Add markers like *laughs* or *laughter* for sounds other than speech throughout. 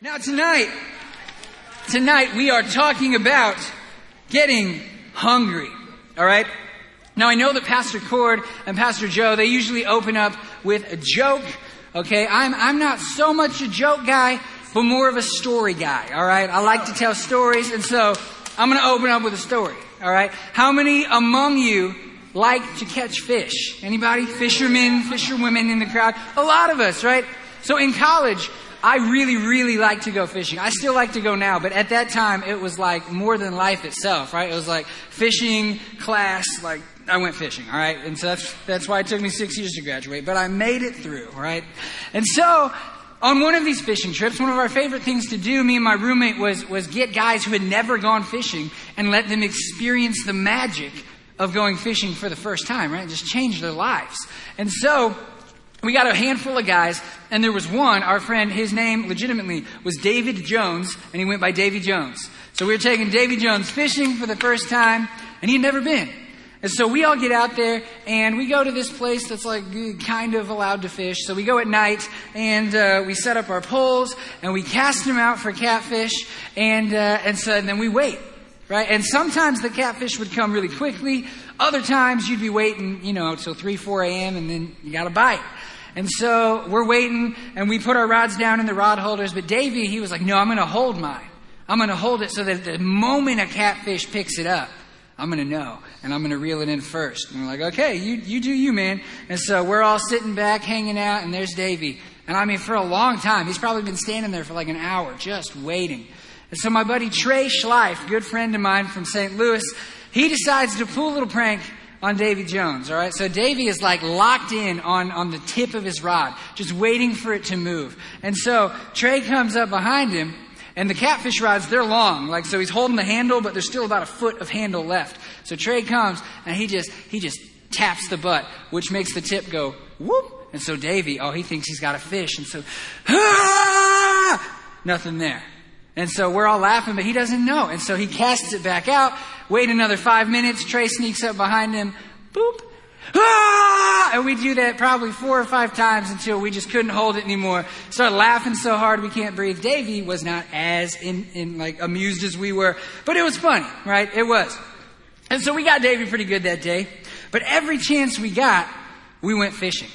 Now, tonight, tonight we are talking about getting hungry. All right? Now, I know that Pastor Cord and Pastor Joe, they usually open up with a joke. Okay? I'm, I'm not so much a joke guy, but more of a story guy. All right? I like to tell stories, and so I'm going to open up with a story. All right? How many among you like to catch fish? Anybody? Fishermen, fisherwomen in the crowd? A lot of us, right? So in college, I really, really like to go fishing. I still like to go now, but at that time it was like more than life itself, right? It was like fishing class, like I went fishing, all right? And so that's, that's why it took me six years to graduate, but I made it through, right? And so, on one of these fishing trips, one of our favorite things to do, me and my roommate, was, was get guys who had never gone fishing and let them experience the magic of going fishing for the first time, right? Just change their lives. And so, we got a handful of guys, and there was one, our friend, his name legitimately was David Jones, and he went by Davy Jones. So we were taking Davy Jones fishing for the first time, and he'd never been. And so we all get out there and we go to this place that's like kind of allowed to fish. So we go at night and uh, we set up our poles and we cast them out for catfish and uh, and so and then we wait, right? And sometimes the catfish would come really quickly. Other times you'd be waiting, you know, till three, four a.m. and then you got a bite. And so we're waiting and we put our rods down in the rod holders. But Davy, he was like, no, I'm going to hold mine. I'm going to hold it so that the moment a catfish picks it up, I'm going to know and I'm going to reel it in first. And we're like, okay, you, you do you, man. And so we're all sitting back, hanging out, and there's Davy. And I mean, for a long time, he's probably been standing there for like an hour, just waiting. And so my buddy Trey Schleif, good friend of mine from St. Louis, he decides to pull a little prank on Davy Jones, all right? So Davy is like locked in on, on the tip of his rod, just waiting for it to move. And so Trey comes up behind him, and the catfish rods, they're long. Like, so he's holding the handle, but there's still about a foot of handle left. So Trey comes, and he just, he just taps the butt, which makes the tip go whoop. And so Davy, oh, he thinks he's got a fish. And so, ah! nothing there. And so we're all laughing, but he doesn't know. And so he casts it back out. Wait another five minutes. Trey sneaks up behind him. Boop. Ah! And we do that probably four or five times until we just couldn't hold it anymore. Started laughing so hard we can't breathe. Davy was not as in, in like amused as we were, but it was funny, right? It was. And so we got Davy pretty good that day. But every chance we got, we went fishing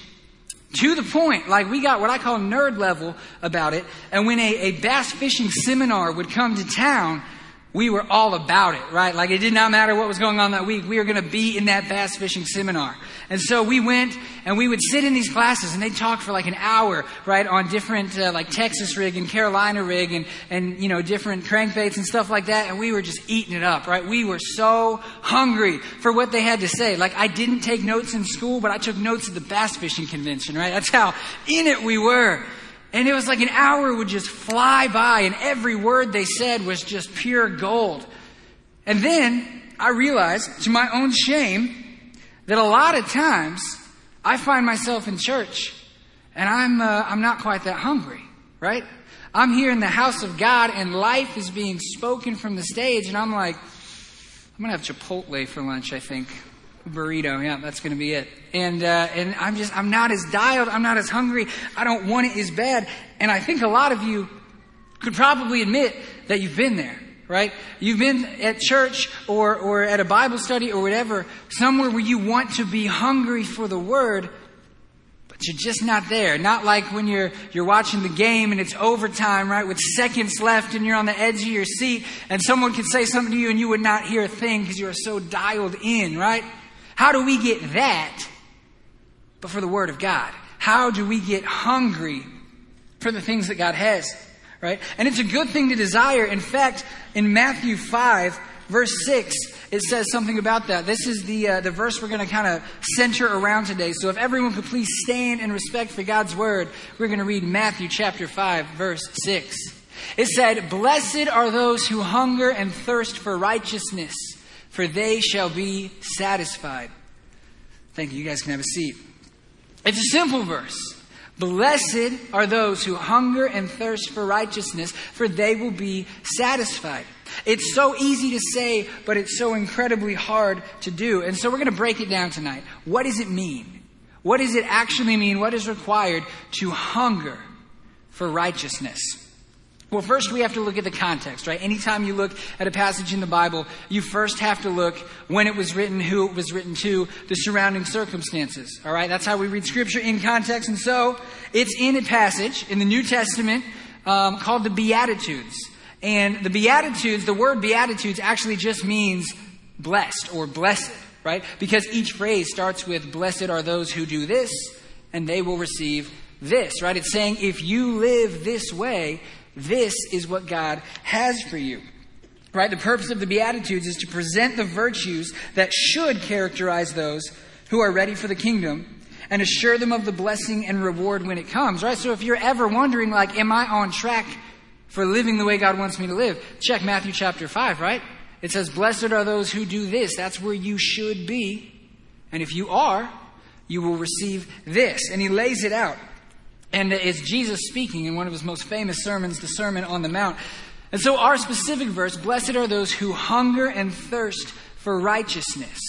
to the point, like we got what I call nerd level about it. And when a, a bass fishing seminar would come to town, we were all about it, right? Like it did not matter what was going on that week. We were going to be in that bass fishing seminar. And so we went and we would sit in these classes and they'd talk for like an hour, right, on different, uh, like Texas rig and Carolina rig and, and, you know, different crankbaits and stuff like that. And we were just eating it up, right? We were so hungry for what they had to say. Like I didn't take notes in school, but I took notes at the bass fishing convention, right? That's how in it we were. And it was like an hour would just fly by, and every word they said was just pure gold. And then I realized, to my own shame, that a lot of times I find myself in church and I'm, uh, I'm not quite that hungry, right? I'm here in the house of God and life is being spoken from the stage, and I'm like, I'm going to have Chipotle for lunch, I think burrito. Yeah, that's going to be it. And uh, and I'm just I'm not as dialed. I'm not as hungry. I don't want it as bad. And I think a lot of you could probably admit that you've been there. Right? You've been at church or, or at a Bible study or whatever, somewhere where you want to be hungry for the word, but you're just not there. Not like when you're, you're watching the game and it's overtime, right, with seconds left and you're on the edge of your seat and someone can say something to you and you would not hear a thing because you are so dialed in, right? How do we get that, but for the Word of God? How do we get hungry for the things that God has? Right? And it's a good thing to desire. In fact, in Matthew 5, verse 6, it says something about that. This is the, uh, the verse we're going to kind of center around today. So if everyone could please stand in respect for God's Word, we're going to read Matthew chapter 5, verse 6. It said, Blessed are those who hunger and thirst for righteousness for they shall be satisfied. Thank you. You guys can have a seat. It's a simple verse. Blessed are those who hunger and thirst for righteousness, for they will be satisfied. It's so easy to say, but it's so incredibly hard to do. And so we're going to break it down tonight. What does it mean? What does it actually mean? What is required to hunger for righteousness? Well, first we have to look at the context, right? Anytime you look at a passage in the Bible, you first have to look when it was written, who it was written to, the surrounding circumstances. All right? That's how we read Scripture in context. And so, it's in a passage in the New Testament um, called the Beatitudes. And the Beatitudes, the word Beatitudes actually just means blessed or blessed, right? Because each phrase starts with, blessed are those who do this, and they will receive this, right? It's saying, if you live this way, this is what God has for you. Right? The purpose of the Beatitudes is to present the virtues that should characterize those who are ready for the kingdom and assure them of the blessing and reward when it comes, right? So if you're ever wondering, like, am I on track for living the way God wants me to live? Check Matthew chapter 5, right? It says, Blessed are those who do this. That's where you should be. And if you are, you will receive this. And he lays it out. And it's Jesus speaking in one of his most famous sermons, the Sermon on the Mount. And so, our specific verse Blessed are those who hunger and thirst for righteousness.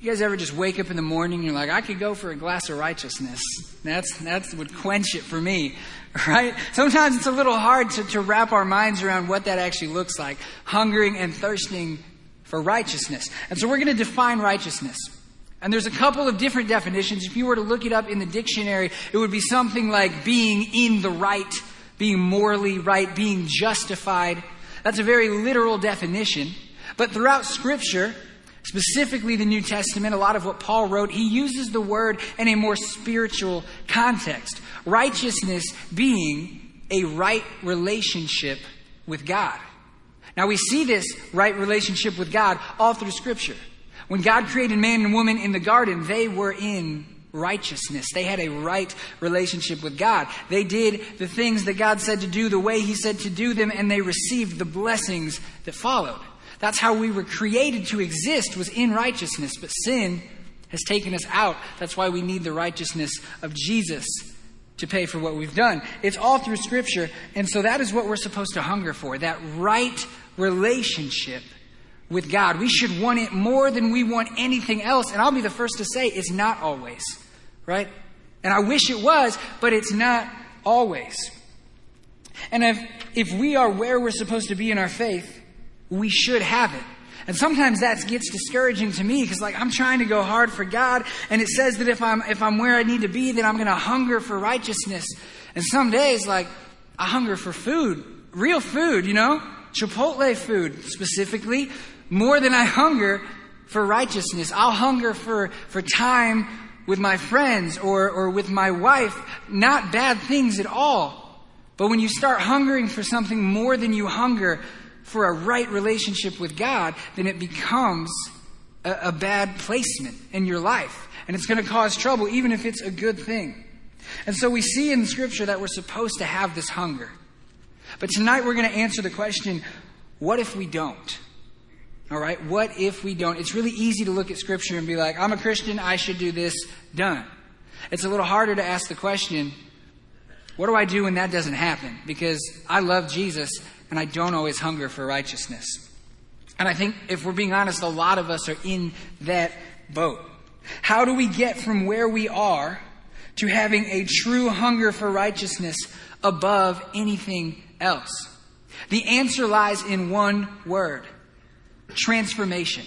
You guys ever just wake up in the morning and you're like, I could go for a glass of righteousness? That's, that would quench it for me, *laughs* right? Sometimes it's a little hard to, to wrap our minds around what that actually looks like. Hungering and thirsting for righteousness. And so we're going to define righteousness. And there's a couple of different definitions. If you were to look it up in the dictionary, it would be something like being in the right, being morally right, being justified. That's a very literal definition. But throughout Scripture, specifically the New Testament, a lot of what Paul wrote, he uses the word in a more spiritual context. Righteousness being a right relationship with God. Now we see this right relationship with God all through Scripture. When God created man and woman in the garden, they were in righteousness. They had a right relationship with God. They did the things that God said to do the way He said to do them, and they received the blessings that followed. That's how we were created to exist, was in righteousness. But sin has taken us out. That's why we need the righteousness of Jesus to pay for what we've done. It's all through Scripture, and so that is what we're supposed to hunger for that right relationship with God. We should want it more than we want anything else. And I'll be the first to say it's not always, right? And I wish it was, but it's not always. And if, if we are where we're supposed to be in our faith, we should have it. And sometimes that gets discouraging to me because like I'm trying to go hard for God and it says that if I'm if I'm where I need to be then I'm going to hunger for righteousness. And some days like I hunger for food, real food, you know? Chipotle food specifically, more than I hunger for righteousness. I'll hunger for, for time with my friends or, or with my wife. Not bad things at all. But when you start hungering for something more than you hunger for a right relationship with God, then it becomes a, a bad placement in your life. And it's going to cause trouble, even if it's a good thing. And so we see in Scripture that we're supposed to have this hunger. But tonight we're going to answer the question what if we don't? All right? What if we don't? It's really easy to look at Scripture and be like, I'm a Christian, I should do this, done. It's a little harder to ask the question, what do I do when that doesn't happen? Because I love Jesus and I don't always hunger for righteousness. And I think if we're being honest, a lot of us are in that boat. How do we get from where we are to having a true hunger for righteousness above anything else? The answer lies in one word transformation.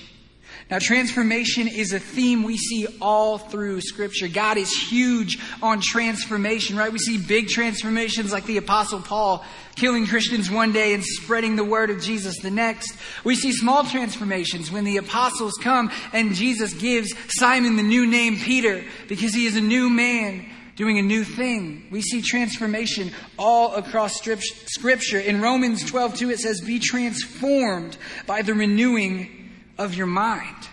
Now, transformation is a theme we see all through Scripture. God is huge on transformation, right? We see big transformations like the Apostle Paul killing Christians one day and spreading the word of Jesus the next. We see small transformations when the apostles come and Jesus gives Simon the new name Peter because he is a new man doing a new thing. We see transformation all across Scripture. In Romans 12, 2, it says, Be transformed by the renewing of your mind.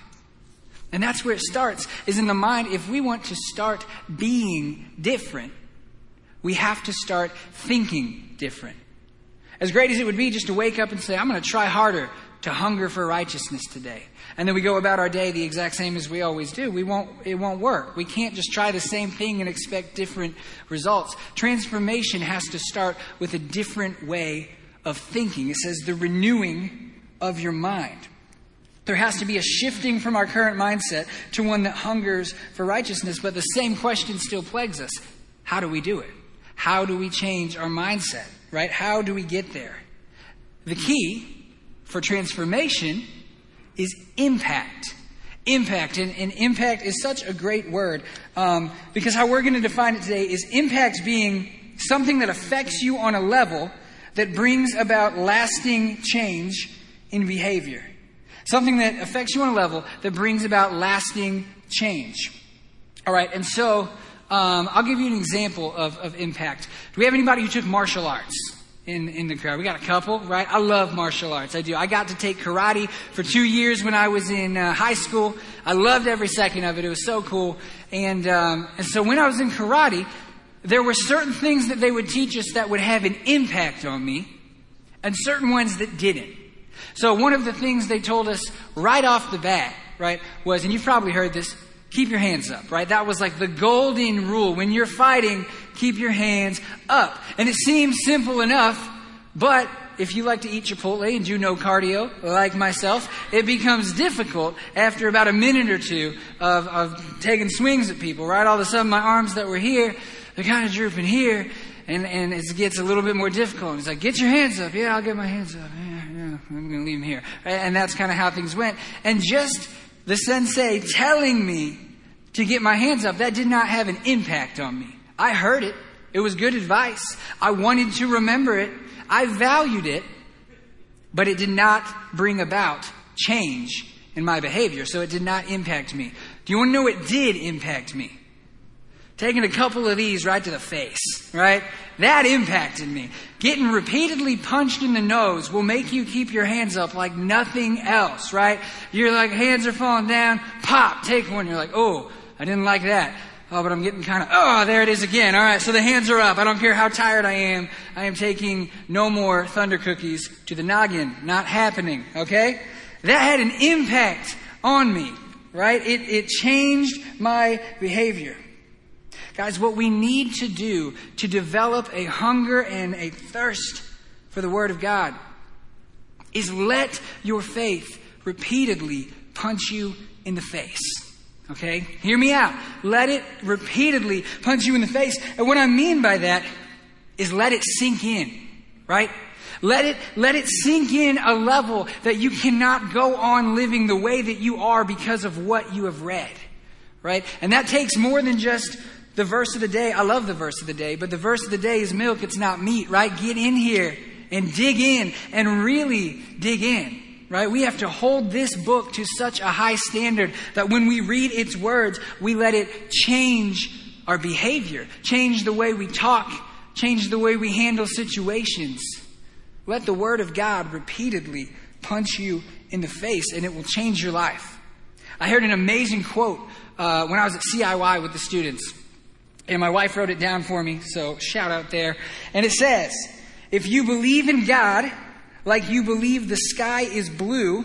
And that's where it starts, is in the mind. If we want to start being different, we have to start thinking different. As great as it would be just to wake up and say, I'm going to try harder to hunger for righteousness today. And then we go about our day the exact same as we always do. We won't, it won't work. We can't just try the same thing and expect different results. Transformation has to start with a different way of thinking. It says the renewing of your mind. There has to be a shifting from our current mindset to one that hungers for righteousness, but the same question still plagues us. How do we do it? How do we change our mindset? right? How do we get there? The key for transformation is impact. Impact. And, and impact is such a great word um, because how we're going to define it today is impact being something that affects you on a level that brings about lasting change in behavior. Something that affects you on a level that brings about lasting change. All right, and so um, I'll give you an example of, of impact. Do we have anybody who took martial arts? In, in the crowd. We got a couple, right? I love martial arts. I do. I got to take karate for two years when I was in uh, high school. I loved every second of it. It was so cool. And, um, and so when I was in karate, there were certain things that they would teach us that would have an impact on me and certain ones that didn't. So one of the things they told us right off the bat, right, was, and you've probably heard this, keep your hands up, right? That was like the golden rule. When you're fighting, keep your hands up. And it seems simple enough, but if you like to eat Chipotle and do no cardio, like myself, it becomes difficult after about a minute or two of, of taking swings at people, right? All of a sudden my arms that were here, they're kind of drooping here, and, and it gets a little bit more difficult. It's like, get your hands up. Yeah, I'll get my hands up. Yeah. I'm going to leave him here. And that's kind of how things went. And just the sensei telling me to get my hands up, that did not have an impact on me. I heard it. It was good advice. I wanted to remember it. I valued it, but it did not bring about change in my behavior. So it did not impact me. Do you want to know what did impact me? Taking a couple of these right to the face, right? That impacted me. Getting repeatedly punched in the nose will make you keep your hands up like nothing else, right? You're like, hands are falling down, pop, take one. You're like, oh, I didn't like that. Oh, but I'm getting kind of, oh, there it is again. All right, so the hands are up. I don't care how tired I am. I am taking no more thunder cookies to the noggin. Not happening, okay? That had an impact on me, right? It, it changed my behavior. Guys, what we need to do to develop a hunger and a thirst for the Word of God is let your faith repeatedly punch you in the face. Okay? Hear me out. Let it repeatedly punch you in the face. And what I mean by that is let it sink in. Right? Let it, let it sink in a level that you cannot go on living the way that you are because of what you have read. Right? And that takes more than just the verse of the day, I love the verse of the day, but the verse of the day is milk, it's not meat, right? Get in here and dig in and really dig in, right? We have to hold this book to such a high standard that when we read its words, we let it change our behavior, change the way we talk, change the way we handle situations. Let the Word of God repeatedly punch you in the face and it will change your life. I heard an amazing quote uh, when I was at CIY with the students. And my wife wrote it down for me, so shout out there. And it says, if you believe in God like you believe the sky is blue,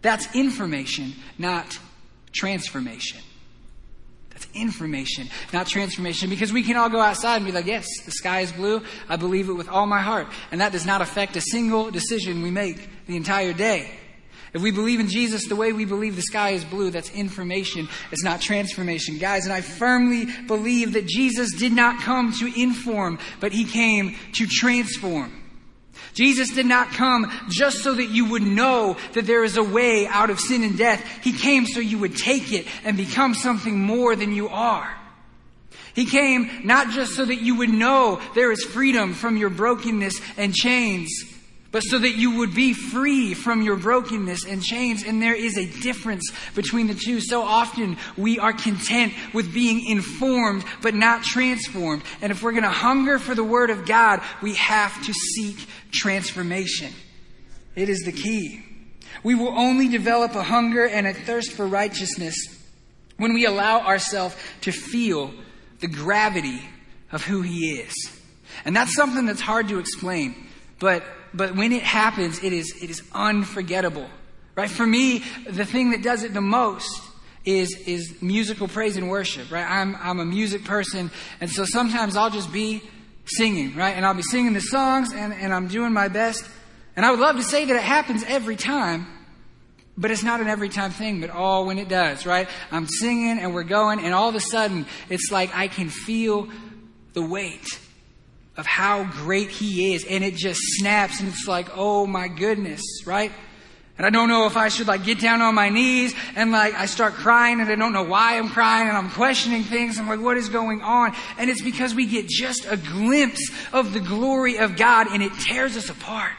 that's information, not transformation. That's information, not transformation. Because we can all go outside and be like, yes, the sky is blue. I believe it with all my heart. And that does not affect a single decision we make the entire day. If we believe in Jesus the way we believe the sky is blue, that's information. It's not transformation. Guys, and I firmly believe that Jesus did not come to inform, but he came to transform. Jesus did not come just so that you would know that there is a way out of sin and death. He came so you would take it and become something more than you are. He came not just so that you would know there is freedom from your brokenness and chains, but so that you would be free from your brokenness and chains. And there is a difference between the two. So often we are content with being informed, but not transformed. And if we're going to hunger for the Word of God, we have to seek transformation. It is the key. We will only develop a hunger and a thirst for righteousness when we allow ourselves to feel the gravity of who He is. And that's something that's hard to explain. But but when it happens, it is, it is unforgettable. Right? For me, the thing that does it the most is, is musical praise and worship, right? I'm, I'm a music person, and so sometimes I'll just be singing, right? And I'll be singing the songs, and, and I'm doing my best. And I would love to say that it happens every time, but it's not an every time thing, but all when it does, right? I'm singing and we're going, and all of a sudden, it's like I can feel the weight of how great He is. And it just snaps and it's like, oh my goodness, right? And I don't know if I should like get down on my knees and like I start crying and I don't know why I'm crying and I'm questioning things. I'm like, what is going on? And it's because we get just a glimpse of the glory of God and it tears us apart.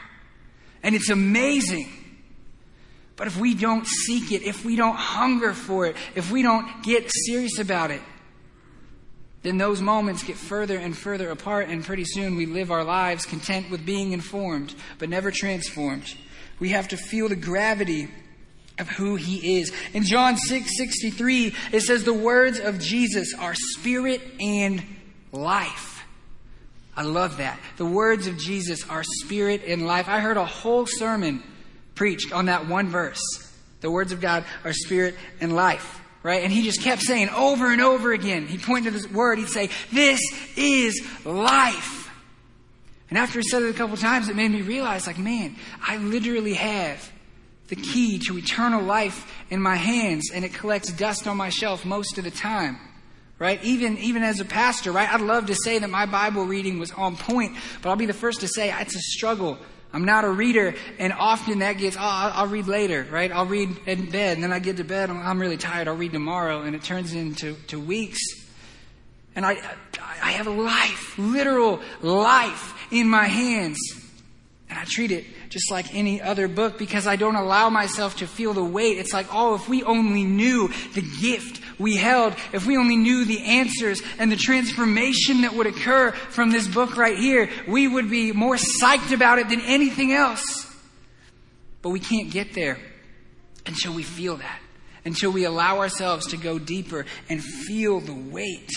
And it's amazing. But if we don't seek it, if we don't hunger for it, if we don't get serious about it, then those moments get further and further apart, and pretty soon we live our lives content with being informed, but never transformed. We have to feel the gravity of who he is. In John 6 63, it says, The words of Jesus are spirit and life. I love that. The words of Jesus are spirit and life. I heard a whole sermon preached on that one verse. The words of God are spirit and life. Right? And he just kept saying over and over again. He'd point to this word, he'd say, This is life. And after he said it a couple times, it made me realize, like, man, I literally have the key to eternal life in my hands, and it collects dust on my shelf most of the time. Right? Even, even as a pastor, right? I'd love to say that my Bible reading was on point, but I'll be the first to say it's a struggle. I'm not a reader, and often that gets, oh, I'll, read later, right? I'll read in bed, and then I get to bed, I'm, I'm really tired, I'll read tomorrow, and it turns into to weeks. And I, I have a life, literal life in my hands. And I treat it just like any other book because I don't allow myself to feel the weight. It's like, oh, if we only knew the gift we held, if we only knew the answers and the transformation that would occur from this book right here, we would be more psyched about it than anything else. But we can't get there until we feel that, until we allow ourselves to go deeper and feel the weight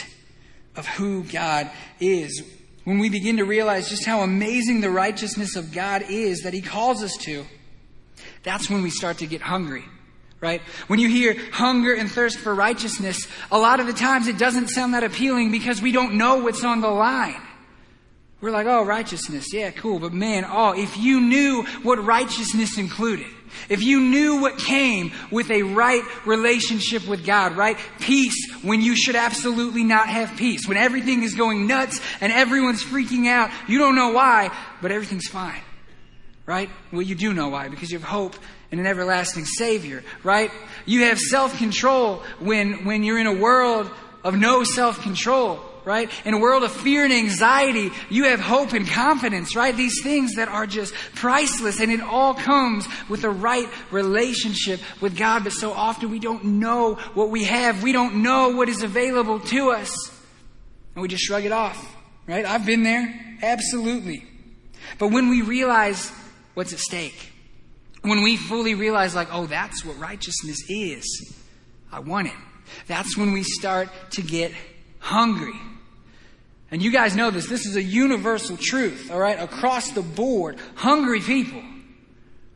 of who God is when we begin to realize just how amazing the righteousness of God is that He calls us to, that's when we start to get hungry, right? When you hear hunger and thirst for righteousness, a lot of the times it doesn't sound that appealing because we don't know what's on the line. We're like, oh, righteousness. Yeah, cool. But man, oh, if you knew what righteousness included, if you knew what came with a right relationship with God, right? Peace when you should absolutely not have peace. When everything is going nuts and everyone's freaking out. You don't know why, but everything's fine. Right? Well, you do know why, because you have hope in an everlasting Savior, right? You have self-control when, when you're in a world of no self-control right? In a world of fear and anxiety, you have hope and confidence, right? These things that are just priceless and it all comes with the right relationship with God. But so often we don't know what we have. We don't know what is available to us. And we just shrug it off, right? I've been there. Absolutely. But when we realize what's at stake, when we fully realize like, oh, that's what righteousness is, I want it. That's when we start to get hungry. And you guys know this. This is a universal truth, all right? Across the board, hungry people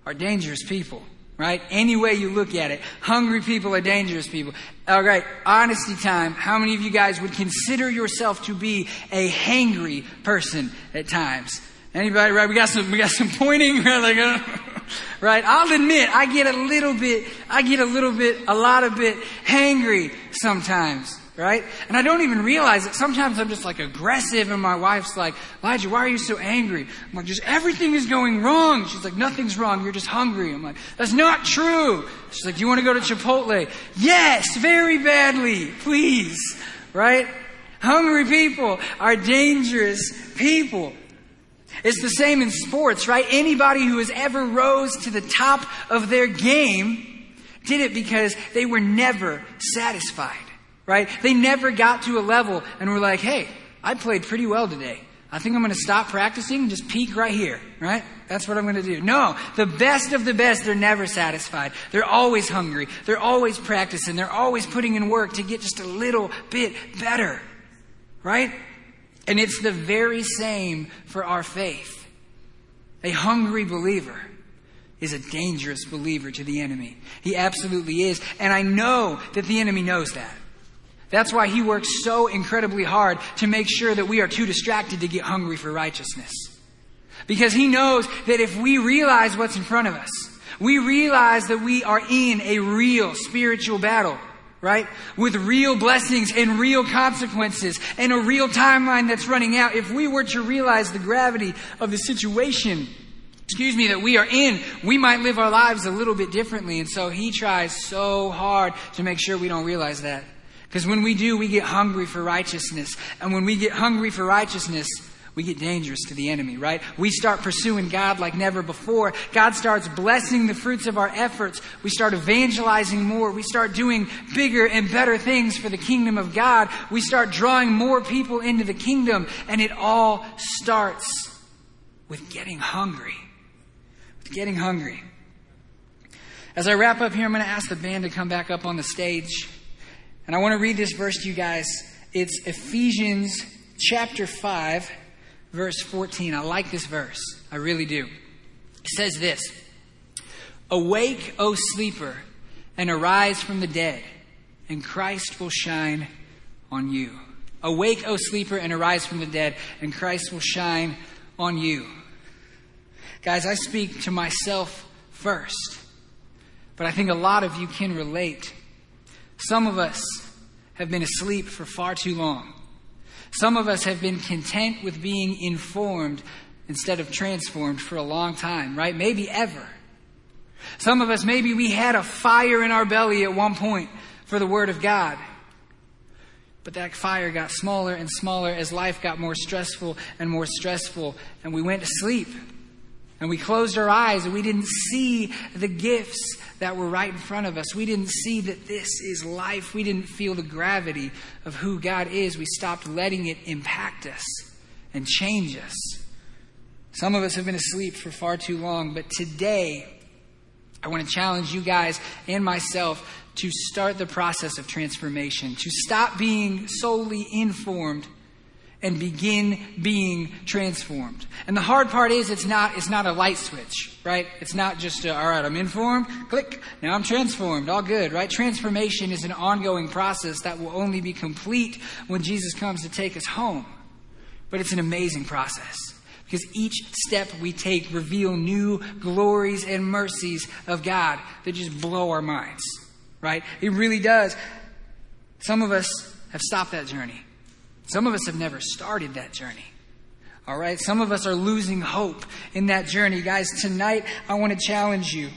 are dangerous people, right? Any way you look at it, hungry people are dangerous people. All right, honesty time. How many of you guys would consider yourself to be a hangry person at times? Anybody? Right? We got some. We got some pointing. *laughs* Right? Like, right? I'll admit, I get a little bit. I get a little bit, a lot of bit hangry sometimes right? And I don't even realize it. Sometimes I'm just like aggressive, and my wife's like, Elijah, why are you so angry? I'm like, just everything is going wrong. She's like, nothing's wrong. You're just hungry. I'm like, that's not true. She's like, do you want to go to Chipotle? Yes, very badly. Please. Right? Hungry people are dangerous people. It's the same in sports, right? Anybody who has ever rose to the top of their game did it because they were never satisfied right? They never got to a level and were like, hey, I played pretty well today. I think I'm going to stop practicing and just peak right here, right? That's what I'm going to do. No, the best of the best, they're never satisfied. They're always hungry. They're always practicing. They're always putting in work to get just a little bit better, right? And it's the very same for our faith. A hungry believer is a dangerous believer to the enemy. He absolutely is. And I know that the enemy knows that. That's why he works so incredibly hard to make sure that we are too distracted to get hungry for righteousness. Because he knows that if we realize what's in front of us, we realize that we are in a real spiritual battle, right? With real blessings and real consequences and a real timeline that's running out. If we were to realize the gravity of the situation, excuse me, that we are in, we might live our lives a little bit differently. And so he tries so hard to make sure we don't realize that. Because when we do, we get hungry for righteousness. And when we get hungry for righteousness, we get dangerous to the enemy, right? We start pursuing God like never before. God starts blessing the fruits of our efforts. We start evangelizing more. We start doing bigger and better things for the kingdom of God. We start drawing more people into the kingdom. And it all starts with getting hungry. With getting hungry. As I wrap up here, I'm going to ask the band to come back up on the stage. And I want to read this verse to you guys. It's Ephesians chapter 5 verse 14. I like this verse. I really do. It says this Awake, O sleeper, and arise from the dead, and Christ will shine on you. Awake, O sleeper, and arise from the dead, and Christ will shine on you. Guys, I speak to myself first, but I think a lot of you can relate. Some of us have been asleep for far too long. Some of us have been content with being informed instead of transformed for a long time, right? Maybe ever. Some of us, maybe we had a fire in our belly at one point for the Word of God. But that fire got smaller and smaller as life got more stressful and more stressful, and we went to sleep. And we closed our eyes and we didn't see the gifts that were right in front of us. We didn't see that this is life. We didn't feel the gravity of who God is. We stopped letting it impact us and change us. Some of us have been asleep for far too long, but today I want to challenge you guys and myself to start the process of transformation, to stop being solely informed and begin being transformed. And the hard part is it's not, it's not a light switch, right? It's not just, a, all right, I'm informed, click, now I'm transformed, all good, right? Transformation is an ongoing process that will only be complete when Jesus comes to take us home. But it's an amazing process because each step we take reveal new glories and mercies of God that just blow our minds, right? It really does. Some of us have stopped that journey. Some of us have never started that journey. All right? Some of us are losing hope in that journey. Guys, tonight I want to challenge you.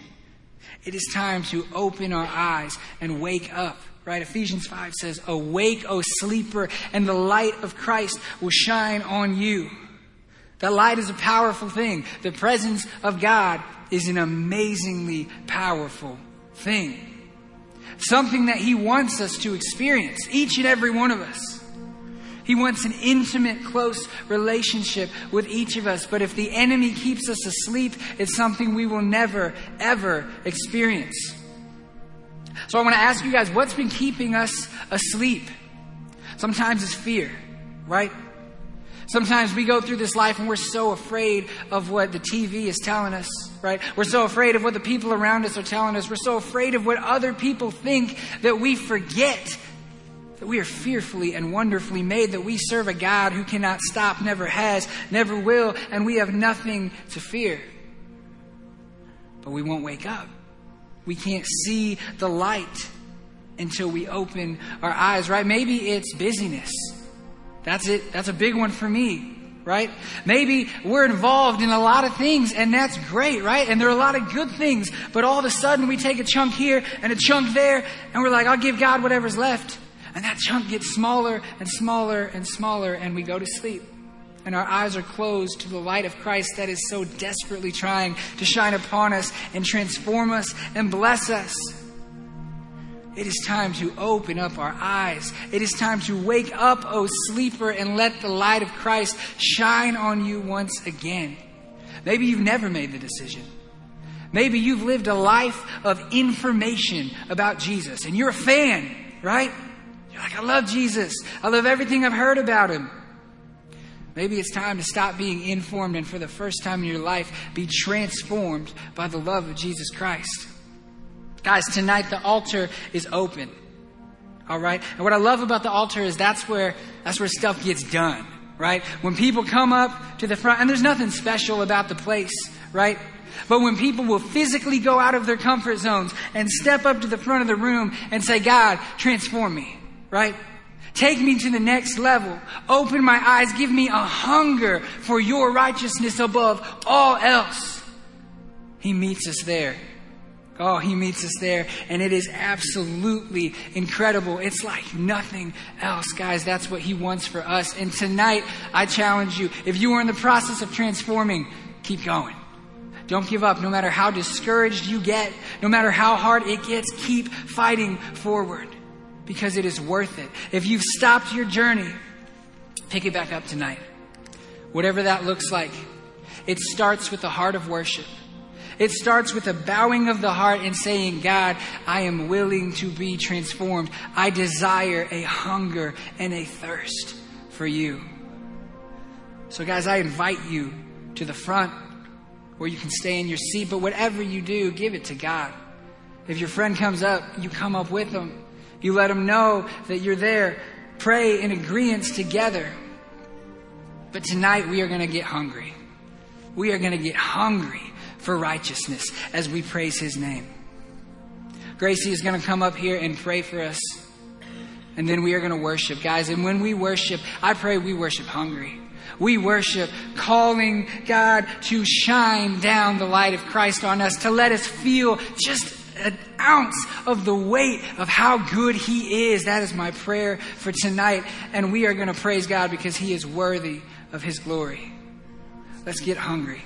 It is time to open our eyes and wake up. Right? Ephesians 5 says, Awake, O sleeper, and the light of Christ will shine on you. That light is a powerful thing. The presence of God is an amazingly powerful thing. Something that He wants us to experience, each and every one of us. He wants an intimate, close relationship with each of us. But if the enemy keeps us asleep, it's something we will never, ever experience. So I want to ask you guys, what's been keeping us asleep? Sometimes it's fear, right? Sometimes we go through this life and we're so afraid of what the TV is telling us, right? We're so afraid of what the people around us are telling us. We're so afraid of what other people think that we forget that we are fearfully and wonderfully made, that we serve a God who cannot stop, never has, never will, and we have nothing to fear. But we won't wake up. We can't see the light until we open our eyes, right? Maybe it's busyness. That's it. That's a big one for me right? Maybe we're involved in a lot of things and that's great, right? And there are a lot of good things, but all of a sudden we take a chunk here and a chunk there and we're like, I'll give God whatever's left. And that chunk gets smaller and smaller and smaller, and we go to sleep. And our eyes are closed to the light of Christ that is so desperately trying to shine upon us and transform us and bless us. It is time to open up our eyes. It is time to wake up, O sleeper, and let the light of Christ shine on you once again. Maybe you've never made the decision. Maybe you've lived a life of information about Jesus and you're a fan, right? You're like, I love Jesus. I love everything I've heard about him. Maybe it's time to stop being informed and for the first time in your life be transformed by the love of Jesus Christ. Guys, tonight the altar is open. All right? And what I love about the altar is that's where that's where stuff gets done, right? When people come up to the front and there's nothing special about the place, right? But when people will physically go out of their comfort zones and step up to the front of the room and say, God, transform me, right? Take me to the next level. Open my eyes. Give me a hunger for your righteousness above all else. He meets us there. Oh, he meets us there, and it is absolutely incredible. It's like nothing else, guys. That's what he wants for us. And tonight, I challenge you if you are in the process of transforming, keep going. Don't give up. No matter how discouraged you get, no matter how hard it gets, keep fighting forward because it is worth it. If you've stopped your journey, pick it back up tonight. Whatever that looks like, it starts with the heart of worship. It starts with a bowing of the heart and saying, God, I am willing to be transformed. I desire a hunger and a thirst for you. So, guys, I invite you to the front where you can stay in your seat, but whatever you do, give it to God. If your friend comes up, you come up with them. You let them know that you're there. Pray in agreement together. But tonight we are going to get hungry. We are going to get hungry for righteousness as we praise his name. Gracie is going to come up here and pray for us. And then we are going to worship, guys. And when we worship, I pray we worship hungry. We worship calling God to shine down the light of Christ on us, to let us feel just an ounce of the weight of how good He is. That is my prayer for tonight. And we are going to praise God because He is worthy of His glory. Let's get hungry.